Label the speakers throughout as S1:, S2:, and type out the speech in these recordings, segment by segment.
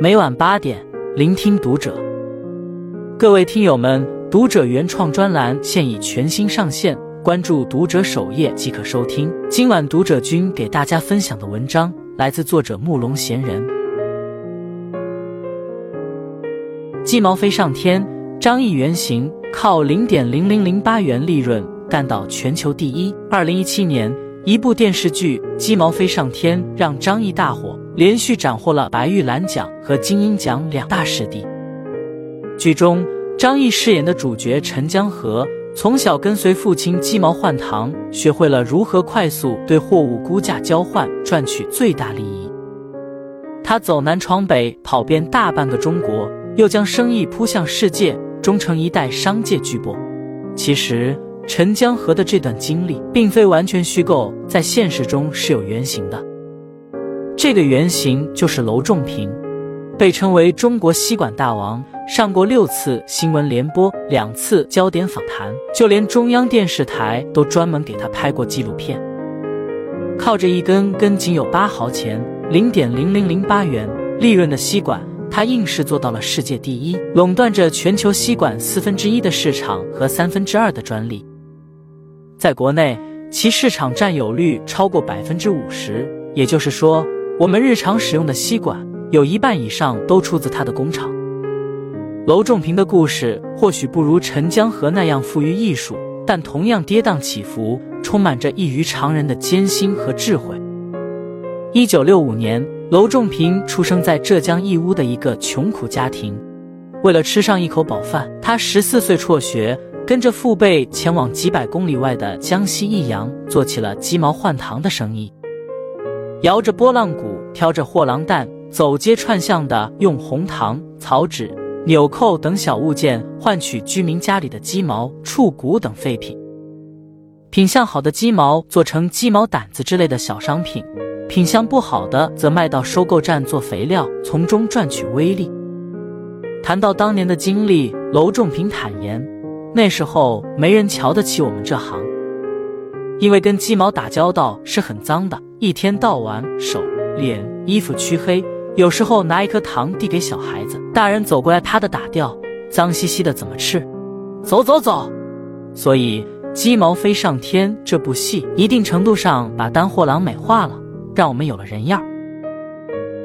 S1: 每晚八点，聆听读者。各位听友们，读者原创专栏现已全新上线，关注读者首页即可收听。今晚读者君给大家分享的文章来自作者慕容闲人。鸡毛飞上天，张毅原型靠零点零零零八元利润干到全球第一。二零一七年，一部电视剧《鸡毛飞上天》让张毅大火。连续斩获了白玉兰奖和金鹰奖两大视帝。剧中，张译饰演的主角陈江河从小跟随父亲鸡毛换糖，学会了如何快速对货物估价交换，赚取最大利益。他走南闯北，跑遍大半个中国，又将生意铺向世界，终成一代商界巨擘。其实，陈江河的这段经历并非完全虚构，在现实中是有原型的。这个原型就是娄仲平，被称为中国吸管大王，上过六次新闻联播，两次焦点访谈，就连中央电视台都专门给他拍过纪录片。靠着一根根仅有八毫钱（零点零零零八元）利润的吸管，他硬是做到了世界第一，垄断着全球吸管四分之一的市场和三分之二的专利。在国内，其市场占有率超过百分之五十，也就是说。我们日常使用的吸管有一半以上都出自他的工厂。娄仲平的故事或许不如陈江河那样富于艺术，但同样跌宕起伏，充满着异于常人的艰辛和智慧。一九六五年，娄仲平出生在浙江义乌的一个穷苦家庭。为了吃上一口饱饭，他十四岁辍学，跟着父辈前往几百公里外的江西益阳，做起了鸡毛换糖的生意。摇着拨浪鼓，挑着货郎担，走街串巷的用红糖、草纸、纽扣等小物件换取居民家里的鸡毛、触骨等废品。品相好的鸡毛做成鸡毛掸子之类的小商品，品相不好的则卖到收购站做肥料，从中赚取微利。谈到当年的经历，娄仲平坦言，那时候没人瞧得起我们这行。因为跟鸡毛打交道是很脏的，一天到晚手、脸、衣服黢黑，有时候拿一颗糖递给小孩子，大人走过来啪的打掉，脏兮兮的怎么吃？走走走！所以《鸡毛飞上天》这部戏一定程度上把单货郎美化了，让我们有了人样。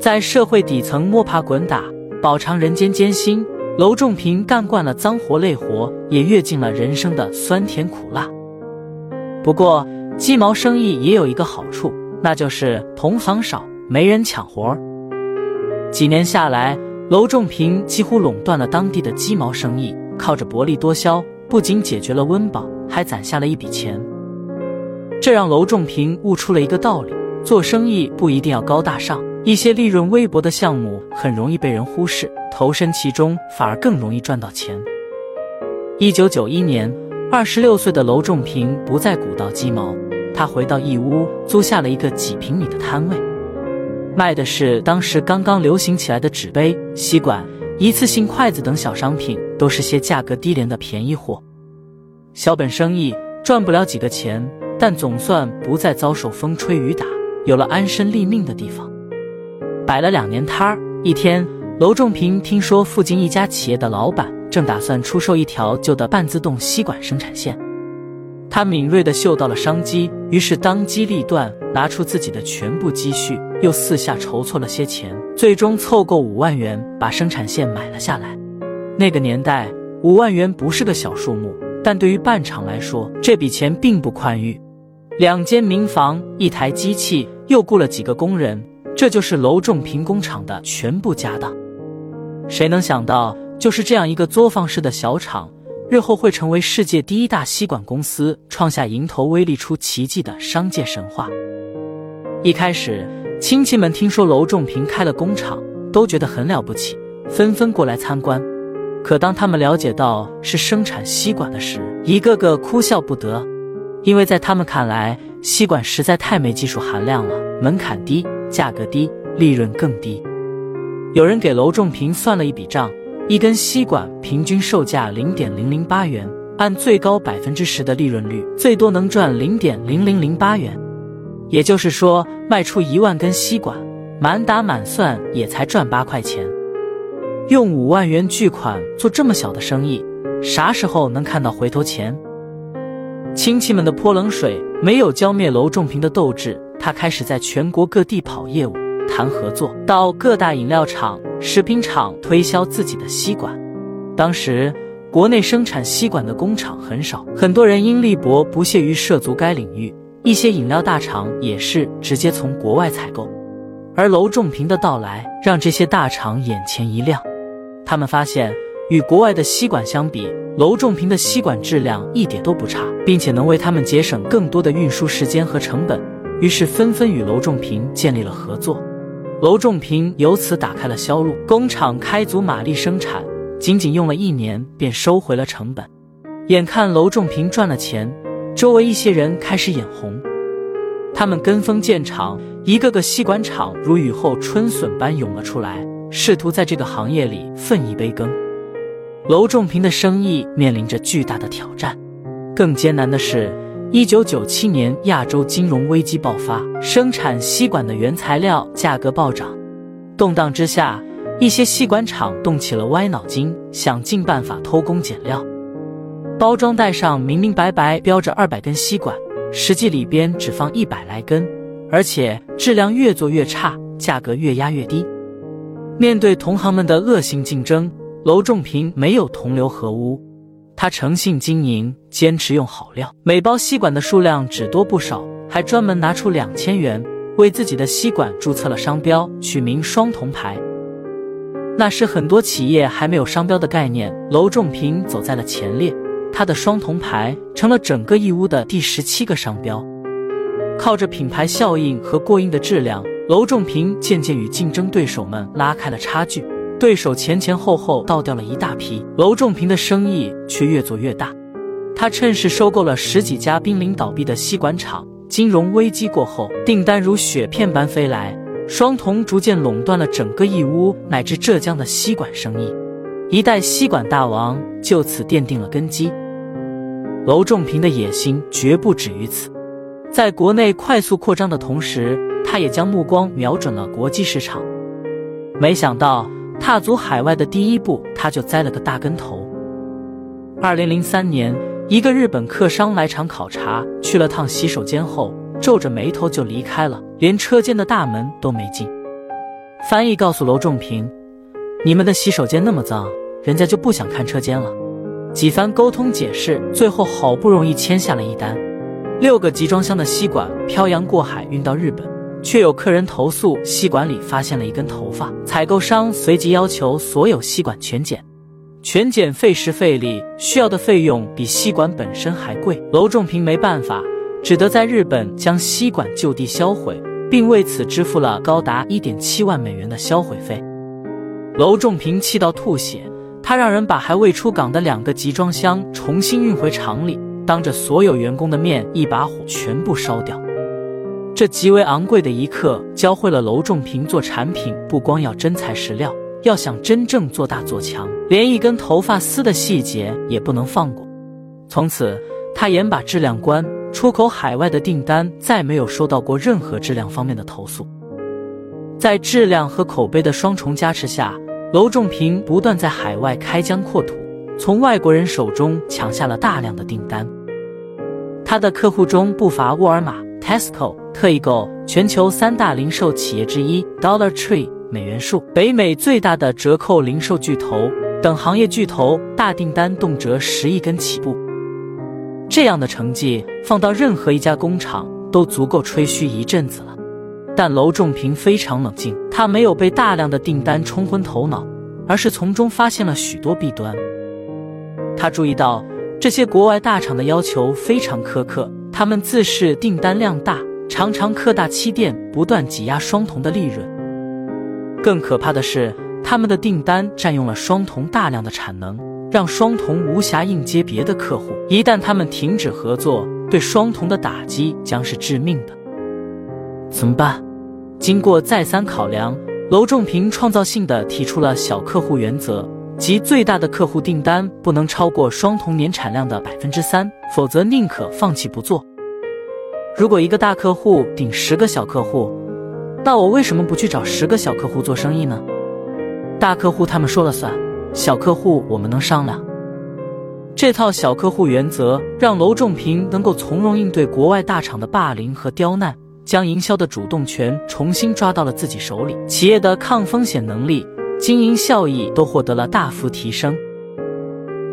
S1: 在社会底层摸爬滚打，饱尝人间艰辛，娄仲平干惯了脏活累活，也阅尽了人生的酸甜苦辣。不过，鸡毛生意也有一个好处，那就是同行少，没人抢活儿。几年下来，娄仲平几乎垄断了当地的鸡毛生意，靠着薄利多销，不仅解决了温饱，还攒下了一笔钱。这让娄仲平悟出了一个道理：做生意不一定要高大上，一些利润微薄的项目很容易被人忽视，投身其中反而更容易赚到钱。一九九一年。二十六岁的娄仲平不再鼓捣鸡毛，他回到义乌，租下了一个几平米的摊位，卖的是当时刚刚流行起来的纸杯、吸管、一次性筷子等小商品，都是些价格低廉的便宜货。小本生意赚不了几个钱，但总算不再遭受风吹雨打，有了安身立命的地方。摆了两年摊儿，一天，娄仲平听说附近一家企业的老板。正打算出售一条旧的半自动吸管生产线，他敏锐地嗅到了商机，于是当机立断，拿出自己的全部积蓄，又四下筹措了些钱，最终凑够五万元，把生产线买了下来。那个年代，五万元不是个小数目，但对于办厂来说，这笔钱并不宽裕。两间民房，一台机器，又雇了几个工人，这就是楼仲平工厂的全部家当。谁能想到？就是这样一个作坊式的小厂，日后会成为世界第一大吸管公司，创下迎头威力出奇迹的商界神话。一开始，亲戚们听说娄仲平开了工厂，都觉得很了不起，纷纷过来参观。可当他们了解到是生产吸管的时，一个个哭笑不得，因为在他们看来，吸管实在太没技术含量了，门槛低，价格低，利润更低。有人给娄仲平算了一笔账。一根吸管平均售价零点零零八元，按最高百分之十的利润率，最多能赚零点零零零八元。也就是说，卖出一万根吸管，满打满算也才赚八块钱。用五万元巨款做这么小的生意，啥时候能看到回头钱？亲戚们的泼冷水没有浇灭娄仲平的斗志，他开始在全国各地跑业务、谈合作，到各大饮料厂、食品厂推销自己的吸管。当时国内生产吸管的工厂很少，很多人因力薄不屑于涉足该领域，一些饮料大厂也是直接从国外采购。而楼仲平的到来，让这些大厂眼前一亮。他们发现，与国外的吸管相比，楼仲平的吸管质量一点都不差，并且能为他们节省更多的运输时间和成本，于是纷纷与楼仲平建立了合作。娄仲平由此打开了销路，工厂开足马力生产，仅仅用了一年便收回了成本。眼看娄仲平赚了钱，周围一些人开始眼红，他们跟风建厂，一个个吸管厂如雨后春笋般涌了出来。试图在这个行业里分一杯羹，娄仲平的生意面临着巨大的挑战。更艰难的是，一九九七年亚洲金融危机爆发，生产吸管的原材料价格暴涨。动荡之下，一些吸管厂动起了歪脑筋，想尽办法偷工减料。包装袋上明明白白标着二百根吸管，实际里边只放一百来根，而且质量越做越差，价格越压越低。面对同行们的恶性竞争，娄仲平没有同流合污，他诚信经营，坚持用好料。每包吸管的数量只多不少，还专门拿出两千元为自己的吸管注册了商标，取名“双铜牌”。那时很多企业还没有商标的概念，娄仲平走在了前列，他的“双铜牌”成了整个义乌的第十七个商标。靠着品牌效应和过硬的质量。娄仲平渐渐与竞争对手们拉开了差距，对手前前后后倒掉了一大批，娄仲平的生意却越做越大。他趁势收购了十几家濒临倒闭的吸管厂。金融危机过后，订单如雪片般飞来，双瞳逐渐垄断了整个义乌乃至浙江的吸管生意，一代吸管大王就此奠定了根基。娄仲平的野心绝不止于此，在国内快速扩张的同时。他也将目光瞄准了国际市场，没想到踏足海外的第一步，他就栽了个大跟头。二零零三年，一个日本客商来厂考察，去了趟洗手间后，皱着眉头就离开了，连车间的大门都没进。翻译告诉娄仲平：“你们的洗手间那么脏，人家就不想看车间了。”几番沟通解释，最后好不容易签下了一单，六个集装箱的吸管漂洋过海运到日本。却有客人投诉，吸管里发现了一根头发。采购商随即要求所有吸管全检，全检费时费力，需要的费用比吸管本身还贵。娄仲平没办法，只得在日本将吸管就地销毁，并为此支付了高达一点七万美元的销毁费。娄仲平气到吐血，他让人把还未出港的两个集装箱重新运回厂里，当着所有员工的面，一把火全部烧掉。这极为昂贵的一刻，教会了娄仲平做产品不光要真材实料，要想真正做大做强，连一根头发丝的细节也不能放过。从此，他严把质量关，出口海外的订单再没有收到过任何质量方面的投诉。在质量和口碑的双重加持下，娄仲平不断在海外开疆扩土，从外国人手中抢下了大量的订单。他的客户中不乏沃尔玛。Tesco、特易购，全球三大零售企业之一；Dollar Tree、美元树，北美最大的折扣零售巨头等行业巨头，大订单动辄十亿根起步。这样的成绩放到任何一家工厂都足够吹嘘一阵子了。但娄仲平非常冷静，他没有被大量的订单冲昏头脑，而是从中发现了许多弊端。他注意到这些国外大厂的要求非常苛刻。他们自视订单量大，常常客大欺店，不断挤压双瞳的利润。更可怕的是，他们的订单占用了双瞳大量的产能，让双瞳无暇应接别的客户。一旦他们停止合作，对双瞳的打击将是致命的。怎么办？经过再三考量，娄仲平创造性的提出了小客户原则。即最大的客户订单不能超过双同年产量的百分之三，否则宁可放弃不做。如果一个大客户顶十个小客户，那我为什么不去找十个小客户做生意呢？大客户他们说了算，小客户我们能商量。这套小客户原则让娄仲平能够从容应对国外大厂的霸凌和刁难，将营销的主动权重新抓到了自己手里，企业的抗风险能力、经营效益都获得了大幅提升。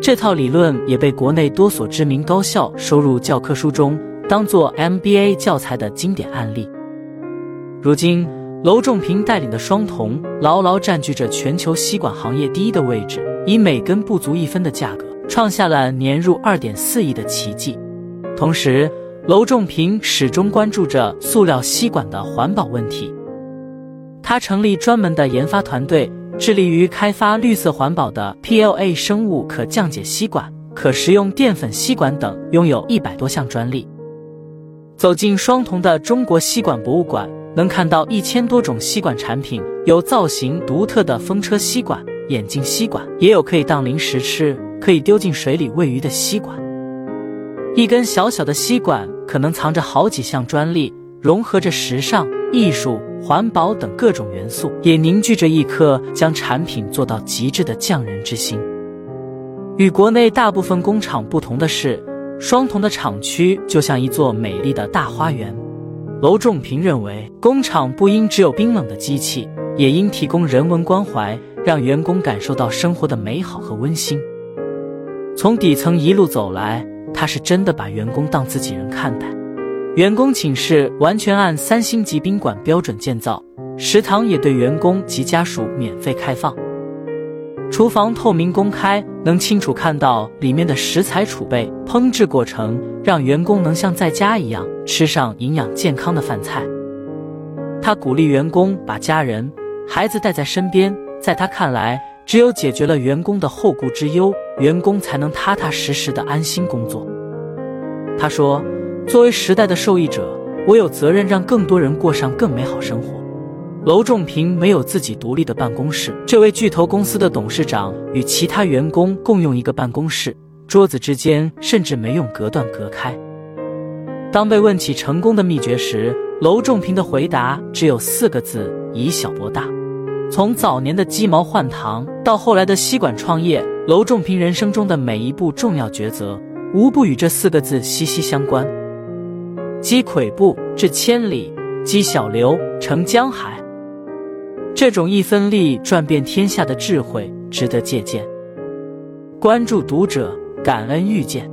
S1: 这套理论也被国内多所知名高校收入教科书中，当做 MBA 教材的经典案例。如今，娄仲平带领的双瞳牢牢占据着全球吸管行业第一的位置，以每根不足一分的价格，创下了年入二点四亿的奇迹。同时，娄仲平始终关注着塑料吸管的环保问题。他成立专门的研发团队，致力于开发绿色环保的 PLA 生物可降解吸管、可食用淀粉吸管等，拥有一百多项专利。走进双瞳的中国吸管博物馆。能看到一千多种吸管产品，有造型独特的风车吸管、眼镜吸管，也有可以当零食吃、可以丢进水里喂鱼的吸管。一根小小的吸管可能藏着好几项专利，融合着时尚、艺术、环保等各种元素，也凝聚着一颗将产品做到极致的匠人之心。与国内大部分工厂不同的是，双铜的厂区就像一座美丽的大花园。娄仲平认为，工厂不应只有冰冷的机器，也应提供人文关怀，让员工感受到生活的美好和温馨。从底层一路走来，他是真的把员工当自己人看待。员工寝室完全按三星级宾馆标准建造，食堂也对员工及家属免费开放。厨房透明公开，能清楚看到里面的食材储备、烹制过程，让员工能像在家一样吃上营养健康的饭菜。他鼓励员工把家人、孩子带在身边，在他看来，只有解决了员工的后顾之忧，员工才能踏踏实实的安心工作。他说：“作为时代的受益者，我有责任让更多人过上更美好生活。”娄仲平没有自己独立的办公室，这位巨头公司的董事长与其他员工共用一个办公室，桌子之间甚至没用隔断隔开。当被问起成功的秘诀时，娄仲平的回答只有四个字：以小博大。从早年的鸡毛换糖到后来的吸管创业，娄仲平人生中的每一步重要抉择，无不与这四个字息息相关：积跬步，至千里；积小流，成江海。这种一分力转遍天下的智慧值得借鉴。关注读者，感恩遇见。